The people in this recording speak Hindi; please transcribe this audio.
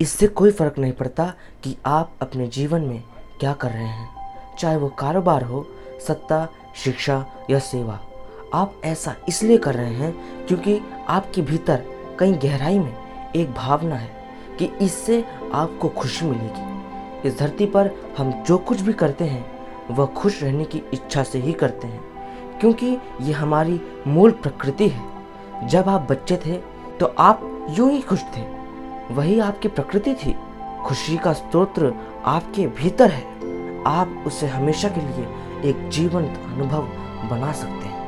इससे कोई फ़र्क नहीं पड़ता कि आप अपने जीवन में क्या कर रहे हैं। चाहे वो कारोबार हो, सत्ता, शिक्षा या सेवा। आप ऐसा इसलिए कर रहे हैं क्योंकि आपके भीतर कहीं गहराई में एक भावना है कि इससे आपको खुशी मिलेगी। इस धरती पर हम जो कुछ भी करते हैं, वह खुश रहने की इच्छा से ही करते हैं। क्योंकि ये हमारी मूल प्रकृति है। जब आप बच्चे थे तो आप यूँ ही खुश थे। वही आपकी प्रकृति थी। खुशी का स्त्रोत्र आपके भीतर है। आप उसे हमेशा के लिए एक जीवंत अनुभव बना सकते हैं।